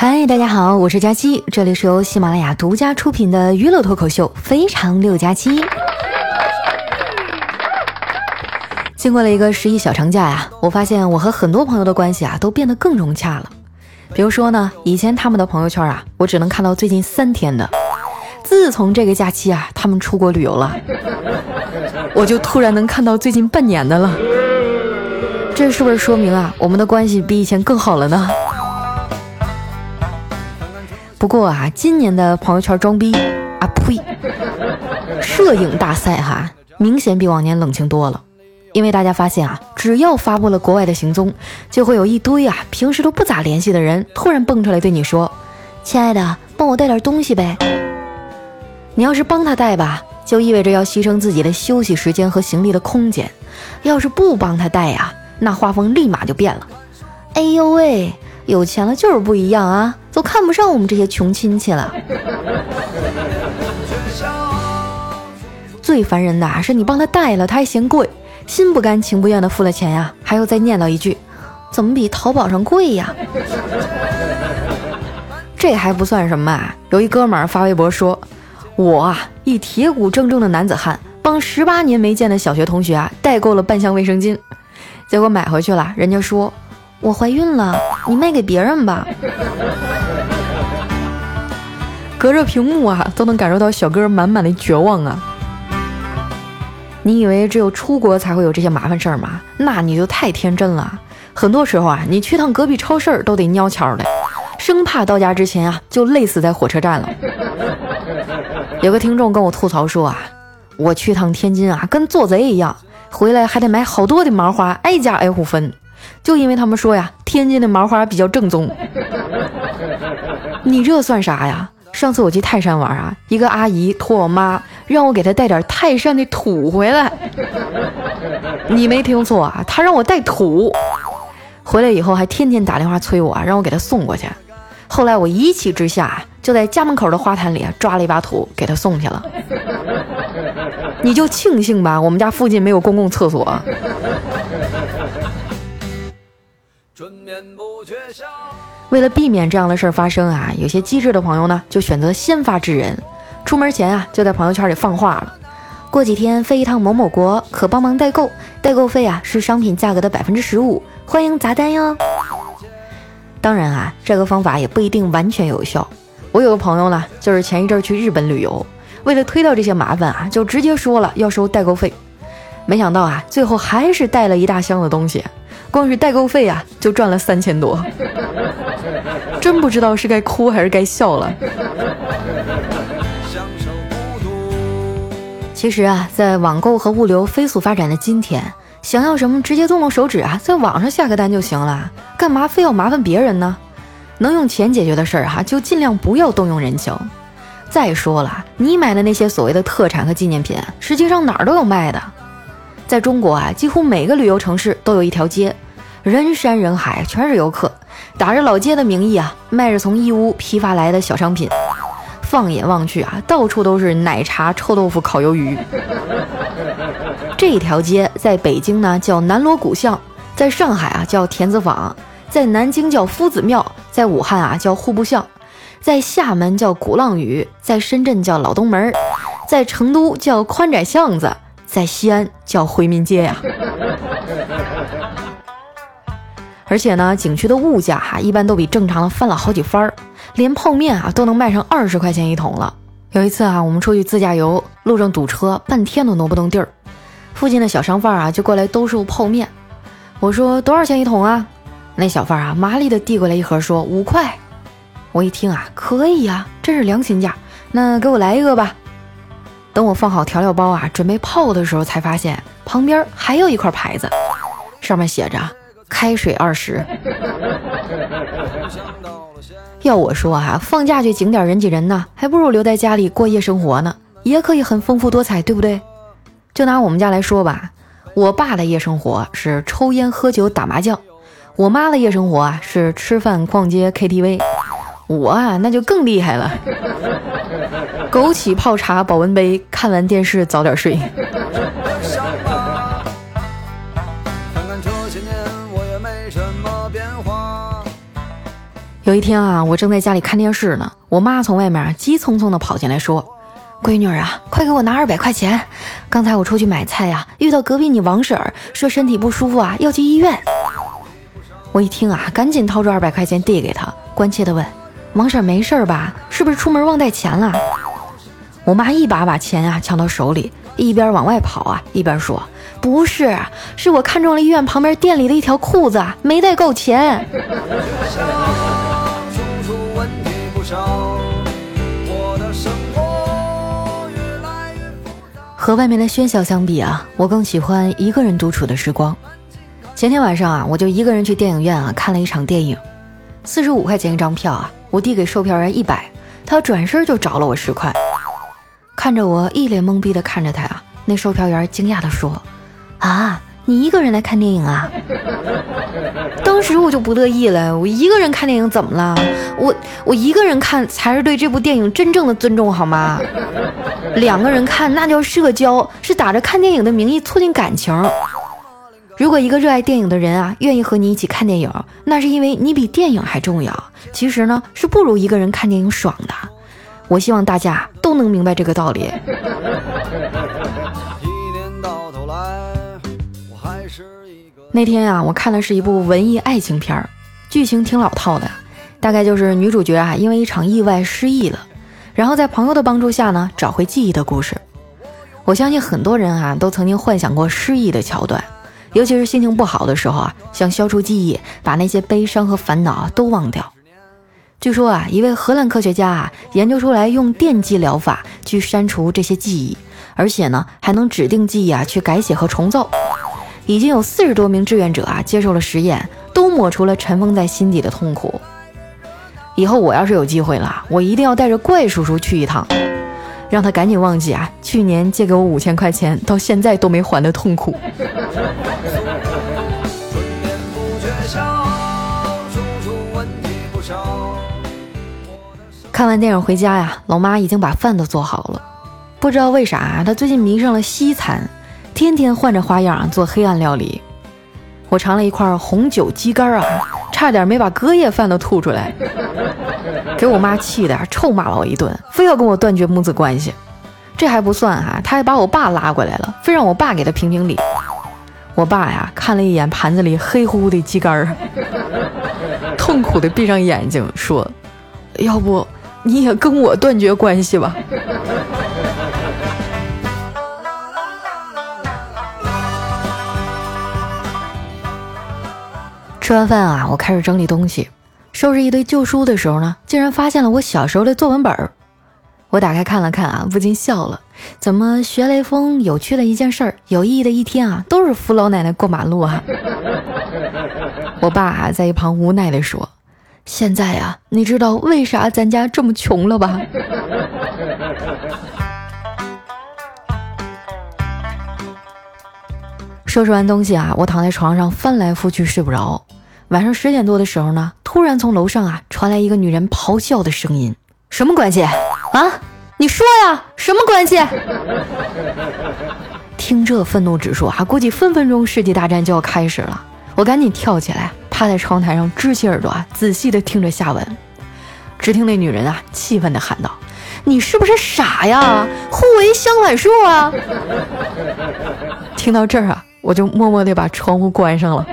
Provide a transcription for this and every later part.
嗨，大家好，我是佳期，这里是由喜马拉雅独家出品的娱乐脱口秀《非常六加七》。经过了一个十一小长假呀，我发现我和很多朋友的关系啊都变得更融洽了。比如说呢，以前他们的朋友圈啊，我只能看到最近三天的。自从这个假期啊，他们出国旅游了，我就突然能看到最近半年的了。这是不是说明啊，我们的关系比以前更好了呢？不过啊，今年的朋友圈装逼啊呸，摄影大赛哈，明显比往年冷清多了。因为大家发现啊，只要发布了国外的行踪，就会有一堆啊平时都不咋联系的人突然蹦出来对你说：“亲爱的，帮我带点东西呗。”你要是帮他带吧，就意味着要牺牲自己的休息时间和行李的空间；要是不帮他带呀，那画风立马就变了。哎呦喂，有钱了就是不一样啊，都看不上我们这些穷亲戚了。最烦人的啊是你帮他带了，他还嫌贵，心不甘情不愿的付了钱呀，还要再念叨一句：“怎么比淘宝上贵呀？”这还不算什么啊，有一哥们儿发微博说。我啊，一铁骨铮铮的男子汉，帮十八年没见的小学同学啊代购了半箱卫生巾，结果买回去了，人家说我怀孕了，你卖给别人吧。隔着屏幕啊，都能感受到小哥满满的绝望啊。你以为只有出国才会有这些麻烦事儿吗？那你就太天真了。很多时候啊，你去趟隔壁超市都得蔫悄的，生怕到家之前啊就累死在火车站了。有个听众跟我吐槽说啊，我去趟天津啊，跟做贼一样，回来还得买好多的麻花，挨家挨户分，就因为他们说呀，天津的麻花比较正宗。你这算啥呀？上次我去泰山玩啊，一个阿姨托我妈让我给她带点泰山的土回来。你没听错啊，她让我带土，回来以后还天天打电话催我，让我给她送过去。后来我一气之下。就在家门口的花坛里抓了一把土给她送去了。你就庆幸吧，我们家附近没有公共厕所。为了避免这样的事儿发生啊，有些机智的朋友呢，就选择先发制人，出门前啊，就在朋友圈里放话了：过几天飞一趟某某国，可帮忙代购，代购费啊是商品价格的百分之十五，欢迎砸单哟。当然啊，这个方法也不一定完全有效。我有个朋友呢，就是前一阵去日本旅游，为了推掉这些麻烦啊，就直接说了要收代购费。没想到啊，最后还是带了一大箱的东西，光是代购费啊就赚了三千多。真不知道是该哭还是该笑了。其实啊，在网购和物流飞速发展的今天，想要什么直接动动手指啊，在网上下个单就行了，干嘛非要麻烦别人呢？能用钱解决的事儿哈，就尽量不要动用人情。再说了，你买的那些所谓的特产和纪念品，实际上哪儿都有卖的。在中国啊，几乎每个旅游城市都有一条街，人山人海，全是游客，打着老街的名义啊，卖着从义乌批发来的小商品。放眼望去啊，到处都是奶茶、臭豆腐、烤鱿鱼。这条街在北京呢叫南锣鼓巷，在上海啊叫田子坊。在南京叫夫子庙，在武汉啊叫户部巷，在厦门叫鼓浪屿，在深圳叫老东门，在成都叫宽窄巷子，在西安叫回民街呀。而且呢，景区的物价哈一般都比正常的翻了好几番儿，连泡面啊都能卖上二十块钱一桶了。有一次啊，我们出去自驾游，路上堵车，半天都挪不动地儿，附近的小商贩啊就过来兜售泡面，我说多少钱一桶啊？那小贩啊，麻利的递过来一盒，说五块。我一听啊，可以呀，真是良心价。那给我来一个吧。等我放好调料包啊，准备泡的时候，才发现旁边还有一块牌子，上面写着“开水二十”。要我说啊，放假去景点人挤人呢，还不如留在家里过夜生活呢，也可以很丰富多彩，对不对？就拿我们家来说吧，我爸的夜生活是抽烟、喝酒、打麻将。我妈的夜生活啊是吃饭、逛街、KTV，我啊那就更厉害了，枸杞泡茶、保温杯，看完电视早点睡。有一天啊，我正在家里看电视呢，我妈从外面急匆匆的跑进来，说：“闺女啊，快给我拿二百块钱！刚才我出去买菜呀，遇到隔壁你王婶儿，说身体不舒服啊，要去医院。”我一听啊，赶紧掏出二百块钱递给她，关切的问：“王婶没事吧？是不是出门忘带钱了？”我妈一把把钱啊抢到手里，一边往外跑啊，一边说：“不是，是我看中了医院旁边店里的一条裤子，没带够钱。”和外面的喧嚣相比啊，我更喜欢一个人独处的时光。前天晚上啊，我就一个人去电影院啊看了一场电影，四十五块钱一张票啊，我递给售票员一百，他转身就找了我十块。看着我一脸懵逼的看着他啊，那售票员惊讶的说：“啊，你一个人来看电影啊？” 当时我就不乐意了，我一个人看电影怎么了？我我一个人看才是对这部电影真正的尊重好吗？两个人看那叫社交，是打着看电影的名义促进感情。如果一个热爱电影的人啊，愿意和你一起看电影，那是因为你比电影还重要。其实呢，是不如一个人看电影爽的。我希望大家都能明白这个道理。那天啊，我看的是一部文艺爱情片儿，剧情挺老套的，大概就是女主角啊因为一场意外失忆了，然后在朋友的帮助下呢找回记忆的故事。我相信很多人啊都曾经幻想过失忆的桥段，尤其是心情不好的时候啊，想消除记忆，把那些悲伤和烦恼都忘掉。据说啊，一位荷兰科学家啊研究出来用电击疗法去删除这些记忆，而且呢还能指定记忆啊去改写和重造。已经有四十多名志愿者啊接受了实验，都抹除了尘封在心底的痛苦。以后我要是有机会了，我一定要带着怪叔叔去一趟，让他赶紧忘记啊去年借给我五千块钱到现在都没还的痛苦。看完电影回家呀，老妈已经把饭都做好了。不知道为啥，她最近迷上了西餐，天天换着花样做黑暗料理。我尝了一块红酒鸡肝啊，差点没把隔夜饭都吐出来，给我妈气的臭骂了我一顿，非要跟我断绝母子关系。这还不算哈，她还把我爸拉过来了，非让我爸给她评评理。我爸呀，看了一眼盘子里黑乎乎的鸡肝，痛苦的闭上眼睛说：“要不。”你也跟我断绝关系吧。吃完饭啊，我开始整理东西，收拾一堆旧书的时候呢，竟然发现了我小时候的作文本儿。我打开看了看啊，不禁笑了。怎么学雷锋有趣的一件事儿，有意义的一天啊，都是扶老奶奶过马路啊？我爸啊，在一旁无奈的说。现在呀，你知道为啥咱家这么穷了吧？收拾完东西啊，我躺在床上翻来覆去睡不着。晚上十点多的时候呢，突然从楼上啊传来一个女人咆哮的声音：“什么关系啊？你说呀，什么关系？”听这愤怒指数啊，估计分分钟世纪大战就要开始了。我赶紧跳起来。趴在窗台上，支起耳朵啊，仔细的听着下文。只听那女人啊，气愤的喊道：“你是不是傻呀？互为相反数啊！”听到这儿啊，我就默默的把窗户关上了。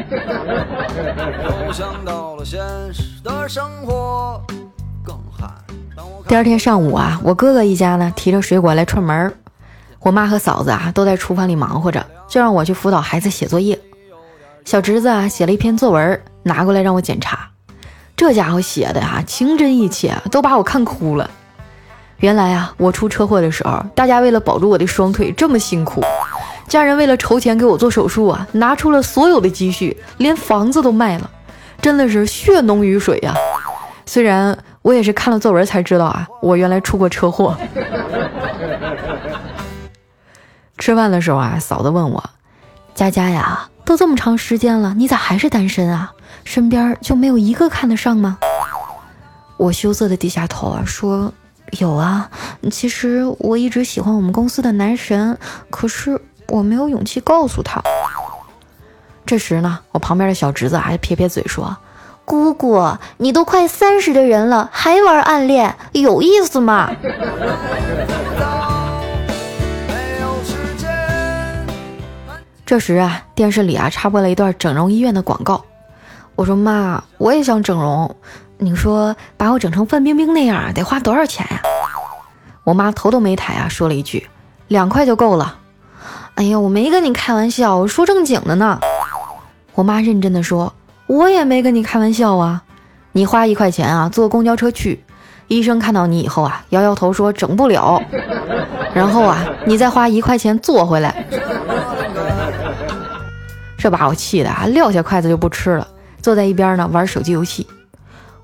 第二天上午啊，我哥哥一家呢提着水果来串门，我妈和嫂子啊都在厨房里忙活着，就让我去辅导孩子写作业。小侄子啊写了一篇作文。拿过来让我检查，这家伙写的啊情真意切，都把我看哭了。原来啊，我出车祸的时候，大家为了保住我的双腿这么辛苦，家人为了筹钱给我做手术啊，拿出了所有的积蓄，连房子都卖了，真的是血浓于水呀。虽然我也是看了作文才知道啊，我原来出过车祸。吃饭的时候啊，嫂子问我：“佳佳呀，都这么长时间了，你咋还是单身啊？”身边就没有一个看得上吗？我羞涩的低下头啊，说：“有啊，其实我一直喜欢我们公司的男神，可是我没有勇气告诉他。”这时呢，我旁边的小侄子还撇撇嘴说：“姑姑，你都快三十的人了，还玩暗恋，有意思吗？”这时啊，电视里啊插播了一段整容医院的广告。我说：“妈，我也想整容，你说把我整成范冰冰那样得花多少钱呀？”我妈头都没抬啊，说了一句：“两块就够了。”哎呀，我没跟你开玩笑，我说正经的呢。我妈认真的说：“我也没跟你开玩笑啊，你花一块钱啊坐公交车去，医生看到你以后啊摇摇头说整不了，然后啊你再花一块钱坐回来。”这把我气的啊，撂下筷子就不吃了，坐在一边呢玩手机游戏。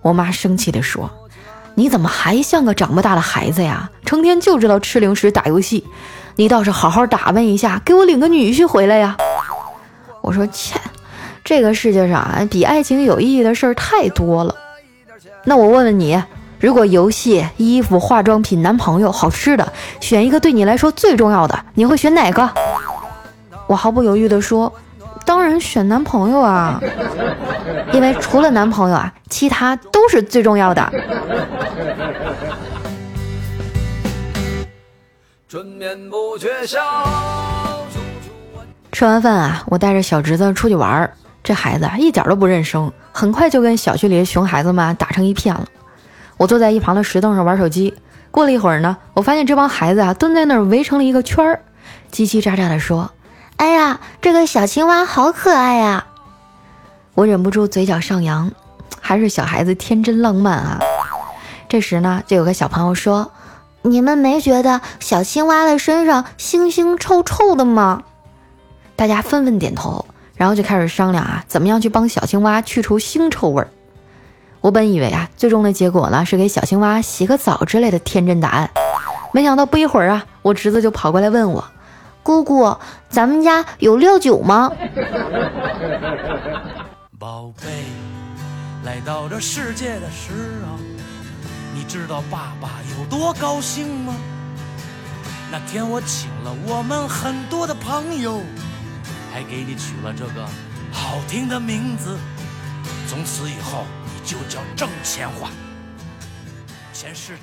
我妈生气地说：“你怎么还像个长不大的孩子呀？成天就知道吃零食、打游戏。你倒是好好打扮一下，给我领个女婿回来呀！”我说：“切，这个世界上啊，比爱情有意义的事儿太多了。那我问问你，如果游戏、衣服、化妆品、男朋友、好吃的，选一个对你来说最重要的，你会选哪个？”我毫不犹豫地说。当然选男朋友啊，因为除了男朋友啊，其他都是最重要的。吃完饭啊，我带着小侄子出去玩儿，这孩子一点都不认生，很快就跟小区里的熊孩子们打成一片了。我坐在一旁的石凳上玩手机，过了一会儿呢，我发现这帮孩子啊蹲在那儿围成了一个圈儿，叽叽喳喳的说。哎呀，这个小青蛙好可爱呀！我忍不住嘴角上扬，还是小孩子天真浪漫啊。这时呢，就有个小朋友说：“你们没觉得小青蛙的身上腥腥臭臭的吗？”大家纷纷点头，然后就开始商量啊，怎么样去帮小青蛙去除腥臭味儿。我本以为啊，最终的结果呢是给小青蛙洗个澡之类的天真答案，没想到不一会儿啊，我侄子就跑过来问我。姑姑，咱们家有料酒吗？宝贝，来到这世界的时候，你知道爸爸有多高兴吗？那天我请了我们很多的朋友，还给你取了这个好听的名字，从此以后你就叫郑千华。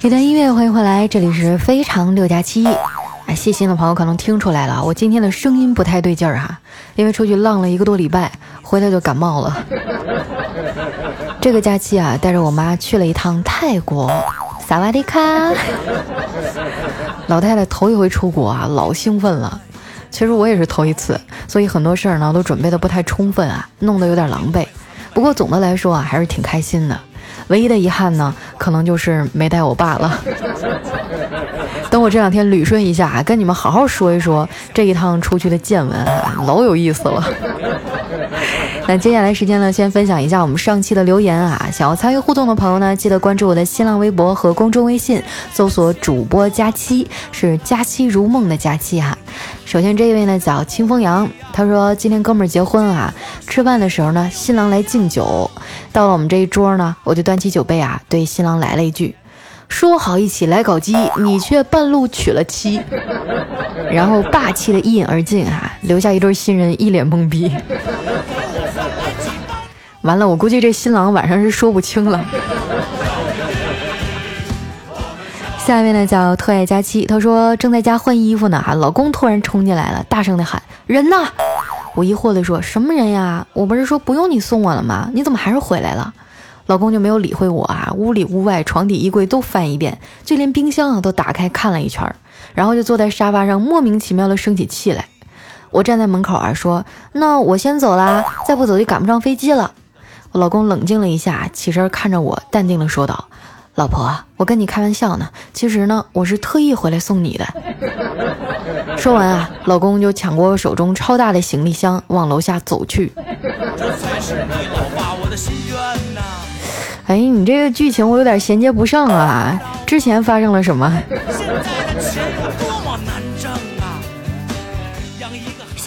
一段音乐，欢迎回来，这里是非常六加七。哎，细心的朋友可能听出来了，我今天的声音不太对劲儿哈，因为出去浪了一个多礼拜，回来就感冒了。这个假期啊，带着我妈去了一趟泰国，萨瓦迪卡。老太太头一回出国啊，老兴奋了。其实我也是头一次，所以很多事儿呢都准备的不太充分啊，弄得有点狼狈。不过总的来说啊，还是挺开心的。唯一的遗憾呢，可能就是没带我爸了。等我这两天捋顺一下，跟你们好好说一说这一趟出去的见闻，老有意思了。那接下来时间呢，先分享一下我们上期的留言啊。想要参与互动的朋友呢，记得关注我的新浪微博和公众微信，搜索主播佳期，是佳期如梦的佳期哈。首先这一位呢叫清风扬，他说今天哥们儿结婚啊，吃饭的时候呢，新郎来敬酒，到了我们这一桌呢，我就端起酒杯啊，对新郎来了一句。说好一起来搞基，你却半路娶了妻，然后霸气的一饮而尽啊，留下一对新人一脸懵逼。完了，我估计这新郎晚上是说不清了。下面呢叫特爱佳期，他说正在家换衣服呢，老公突然冲进来了，大声的喊：“人呢？”我疑惑的说：“什么人呀？我不是说不用你送我了吗？你怎么还是回来了？”老公就没有理会我啊，屋里屋外、床底衣柜都翻一遍，就连冰箱啊都打开看了一圈，然后就坐在沙发上莫名其妙的生起气来。我站在门口啊说：“那我先走啦，再不走就赶不上飞机了。”我老公冷静了一下，起身看着我，淡定的说道：“老婆，我跟你开玩笑呢，其实呢，我是特意回来送你的。”说完啊，老公就抢过我手中超大的行李箱，往楼下走去。这才是你老爸我的心愿呐。哎，你这个剧情我有点衔接不上啊！之前发生了什么？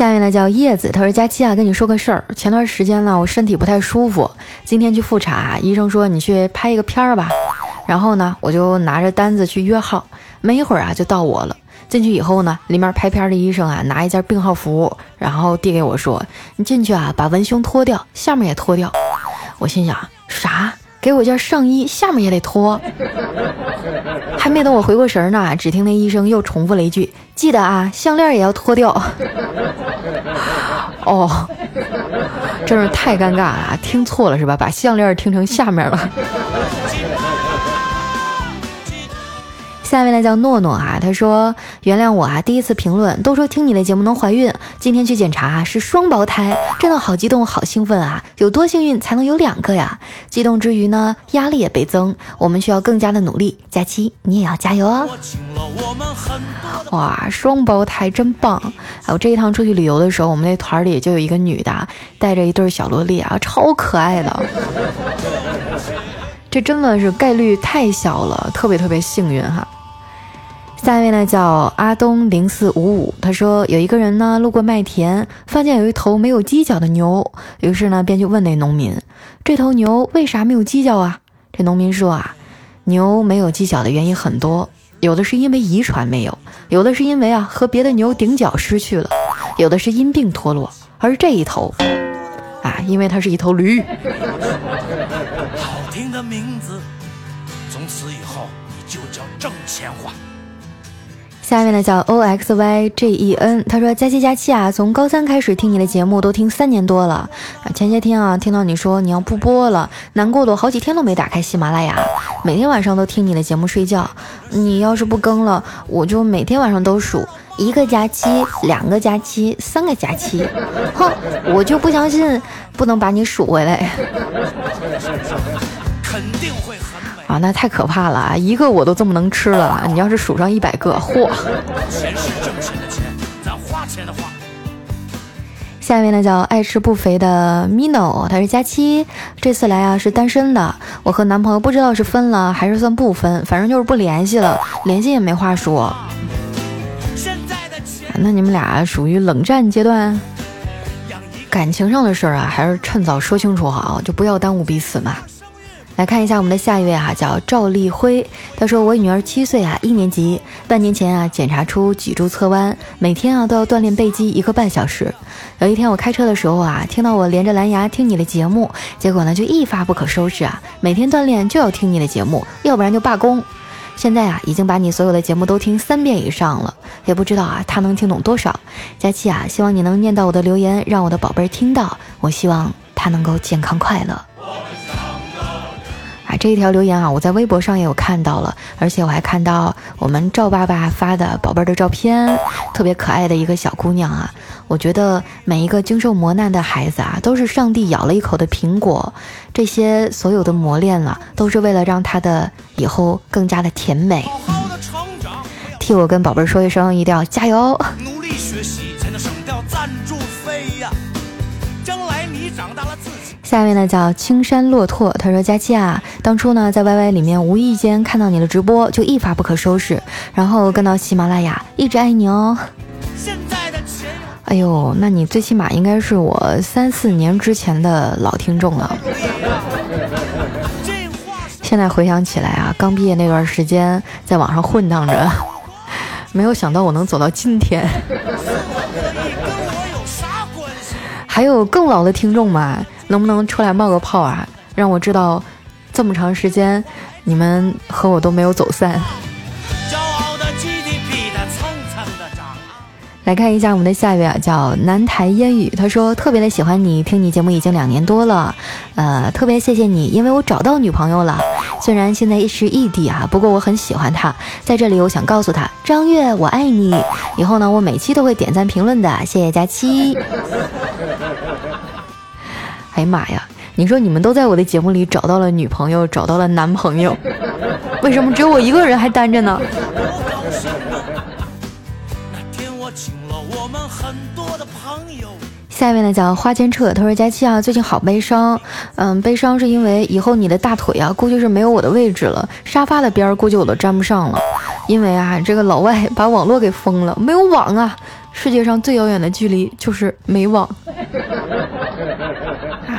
下面呢叫叶子，他说：“佳期啊，跟你说个事儿。前段时间呢，我身体不太舒服，今天去复查，医生说你去拍一个片儿吧。然后呢，我就拿着单子去约号，没一会儿啊，就到我了。进去以后呢，里面拍片的医生啊，拿一件病号服，然后递给我说：你进去啊，把文胸脱掉，下面也脱掉。我心想。”啥？给我件上衣，下面也得脱。还没等我回过神呢，只听那医生又重复了一句：“记得啊，项链也要脱掉。”哦，真是太尴尬了，听错了是吧？把项链听成下面了。下面呢叫诺诺啊，他说原谅我啊，第一次评论都说听你的节目能怀孕，今天去检查啊是双胞胎，真的好激动，好兴奋啊！有多幸运才能有两个呀？激动之余呢，压力也倍增，我们需要更加的努力。佳期你也要加油哦！哇，双胞胎真棒！还有这一趟出去旅游的时候，我们那团里就有一个女的带着一对小萝莉啊，超可爱的。这真的是概率太小了，特别特别幸运哈。下一位呢叫阿东零四五五，他说有一个人呢路过麦田，发现有一头没有犄角的牛，于是呢便去问那农民，这头牛为啥没有犄角啊？这农民说啊，牛没有犄角的原因很多，有的是因为遗传没有，有的是因为啊和别的牛顶角失去了，有的是因病脱落，而这一头啊，因为它是一头驴。好听的名字，从此以后你就叫挣钱花。下面呢叫 O X Y G E N，他说佳期佳期啊，从高三开始听你的节目都听三年多了啊，前些天啊听到你说你要不播了，难过的好几天都没打开喜马拉雅，每天晚上都听你的节目睡觉。你要是不更了，我就每天晚上都数一个假期、两个假期、三个假期，哼，我就不相信不能把你数回来。肯定会很美。啊，那太可怕了啊！一个我都这么能吃了，你要是数上一百个，嚯！钱是挣钱的钱，咱花钱的花。下面呢叫爱吃不肥的 Mino，他是佳期，这次来啊是单身的。我和男朋友不知道是分了还是算不分，反正就是不联系了，联系也没话说。那你们俩属于冷战阶段？感情上的事儿啊，还是趁早说清楚好，就不要耽误彼此嘛。来看一下我们的下一位哈，叫赵立辉。他说：“我女儿七岁啊，一年级。半年前啊，检查出脊柱侧弯，每天啊都要锻炼背肌一个半小时。有一天我开车的时候啊，听到我连着蓝牙听你的节目，结果呢就一发不可收拾啊，每天锻炼就要听你的节目，要不然就罢工。现在啊，已经把你所有的节目都听三遍以上了，也不知道啊他能听懂多少。佳期啊，希望你能念到我的留言，让我的宝贝儿听到。我希望他能够健康快乐。”这一条留言啊，我在微博上也有看到了，而且我还看到我们赵爸爸发的宝贝儿的照片，特别可爱的一个小姑娘啊。我觉得每一个经受磨难的孩子啊，都是上帝咬了一口的苹果，这些所有的磨练啊，都是为了让他的以后更加的甜美。替我跟宝贝儿说一声，一定要加油！努力学习才能省掉赞助下面呢叫青山骆驼，他说：“佳期啊，当初呢在 YY 里面无意间看到你的直播，就一发不可收拾，然后跟到喜马拉雅，一直爱你哦。哎呦，那你最起码应该是我三四年之前的老听众了。现在回想起来啊，刚毕业那段时间在网上混荡着，没有想到我能走到今天。还有更老的听众吗？”能不能出来冒个泡啊？让我知道，这么长时间你们和我都没有走散。来看一下我们的下一位啊，叫南台烟雨。他说特别的喜欢你，听你节目已经两年多了，呃，特别谢谢你，因为我找到女朋友了。虽然现在是异地啊，不过我很喜欢她。在这里，我想告诉她，张月，我爱你。以后呢，我每期都会点赞评论的。谢谢佳期。哎呀妈呀！你说你们都在我的节目里找到了女朋友，找到了男朋友，为什么只有我一个人还单着呢？下一位呢叫花千彻，他说佳期啊，最近好悲伤，嗯，悲伤是因为以后你的大腿啊，估计是没有我的位置了，沙发的边儿估计我都沾不上了，因为啊，这个老外把网络给封了，没有网啊，世界上最遥远的距离就是没网。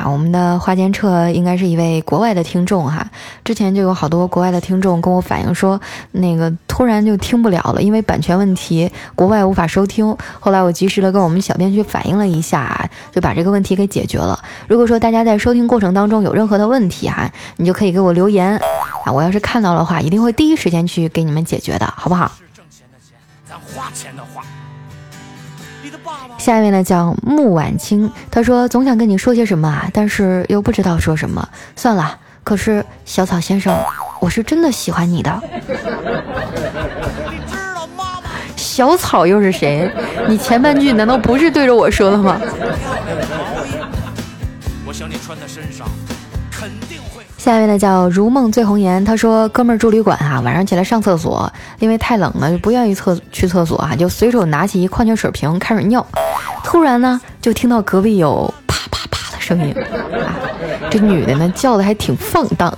我们的花间彻应该是一位国外的听众哈。之前就有好多国外的听众跟我反映说，那个突然就听不了了，因为版权问题，国外无法收听。后来我及时的跟我们小编去反映了一下，就把这个问题给解决了。如果说大家在收听过程当中有任何的问题哈，你就可以给我留言啊，我要是看到的话，一定会第一时间去给你们解决的，好不好？下一位呢叫穆晚清，他说总想跟你说些什么啊，但是又不知道说什么，算了。可是小草先生，我是真的喜欢你的。小草又是谁？你前半句难道不是对着我说的吗？我想你穿在身上下一位呢叫如梦醉红颜，他说哥们儿住旅馆哈，晚上起来上厕所，因为太冷了就不愿意厕去厕所哈，就随手拿起一矿泉水瓶开始尿，突然呢就听到隔壁有啪啪啪的声音，啊，这女的呢叫的还挺放荡，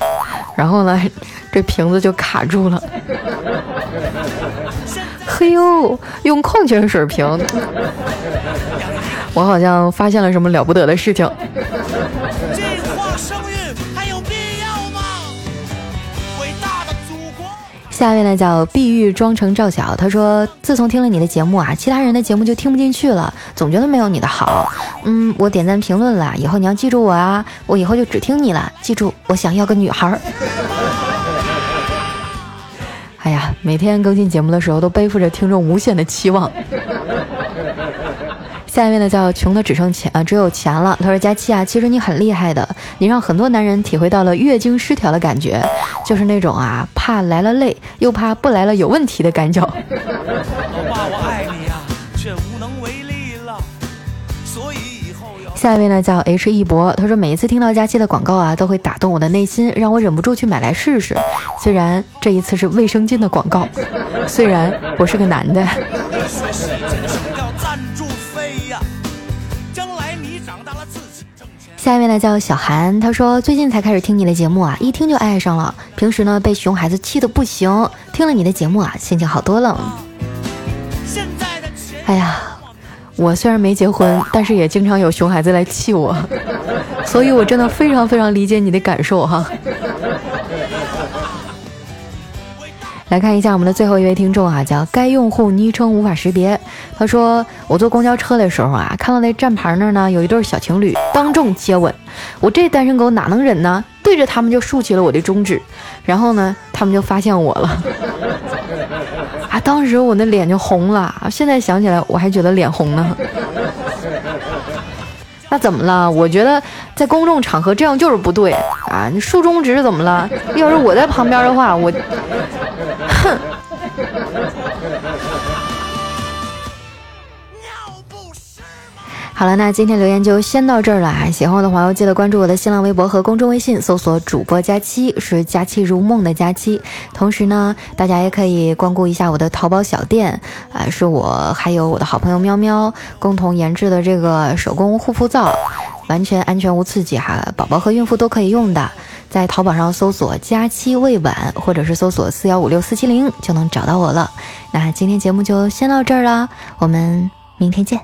然后呢这瓶子就卡住了，嘿呦，用矿泉水瓶，我好像发现了什么了不得的事情。下一位呢叫碧玉妆成赵晓，他说自从听了你的节目啊，其他人的节目就听不进去了，总觉得没有你的好。嗯，我点赞评论了，以后你要记住我啊，我以后就只听你了。记住，我想要个女孩。哎呀，每天更新节目的时候都背负着听众无限的期望。下一位呢叫穷的只剩钱啊，只有钱了。他说佳期啊，其实你很厉害的，你让很多男人体会到了月经失调的感觉，就是那种啊怕来了累，又怕不来了有问题的感觉。老爸，我爱你呀，却无能为力了。所以以后要下一位呢叫 H 一博，他说每一次听到佳期的广告啊，都会打动我的内心，让我忍不住去买来试试。虽然这一次是卫生巾的广告，虽然我是个男的。下一位呢叫小韩，他说最近才开始听你的节目啊，一听就爱上了。平时呢被熊孩子气的不行，听了你的节目啊，心情好多了。哎呀，我虽然没结婚，但是也经常有熊孩子来气我，所以我真的非常非常理解你的感受哈。来看一下我们的最后一位听众啊，叫该用户昵称无法识别。他说我坐公交车的时候啊，看到那站牌那儿呢有一对小情侣当众接吻，我这单身狗哪能忍呢？对着他们就竖起了我的中指，然后呢，他们就发现我了。啊，当时我那脸就红了，现在想起来我还觉得脸红呢。那怎么了？我觉得在公众场合这样就是不对啊！你竖中指怎么了？要是我在旁边的话，我。好了，那今天留言就先到这儿了啊！喜欢我的朋友记得关注我的新浪微博和公众微信，搜索“主播佳期”，是“佳期如梦”的佳期。同时呢，大家也可以光顾一下我的淘宝小店啊，是我还有我的好朋友喵喵共同研制的这个手工护肤皂，完全安全无刺激哈，宝宝和孕妇都可以用的。在淘宝上搜索“佳期未晚”或者是搜索“四幺五六四七零”就能找到我了。那今天节目就先到这儿了，我们明天见。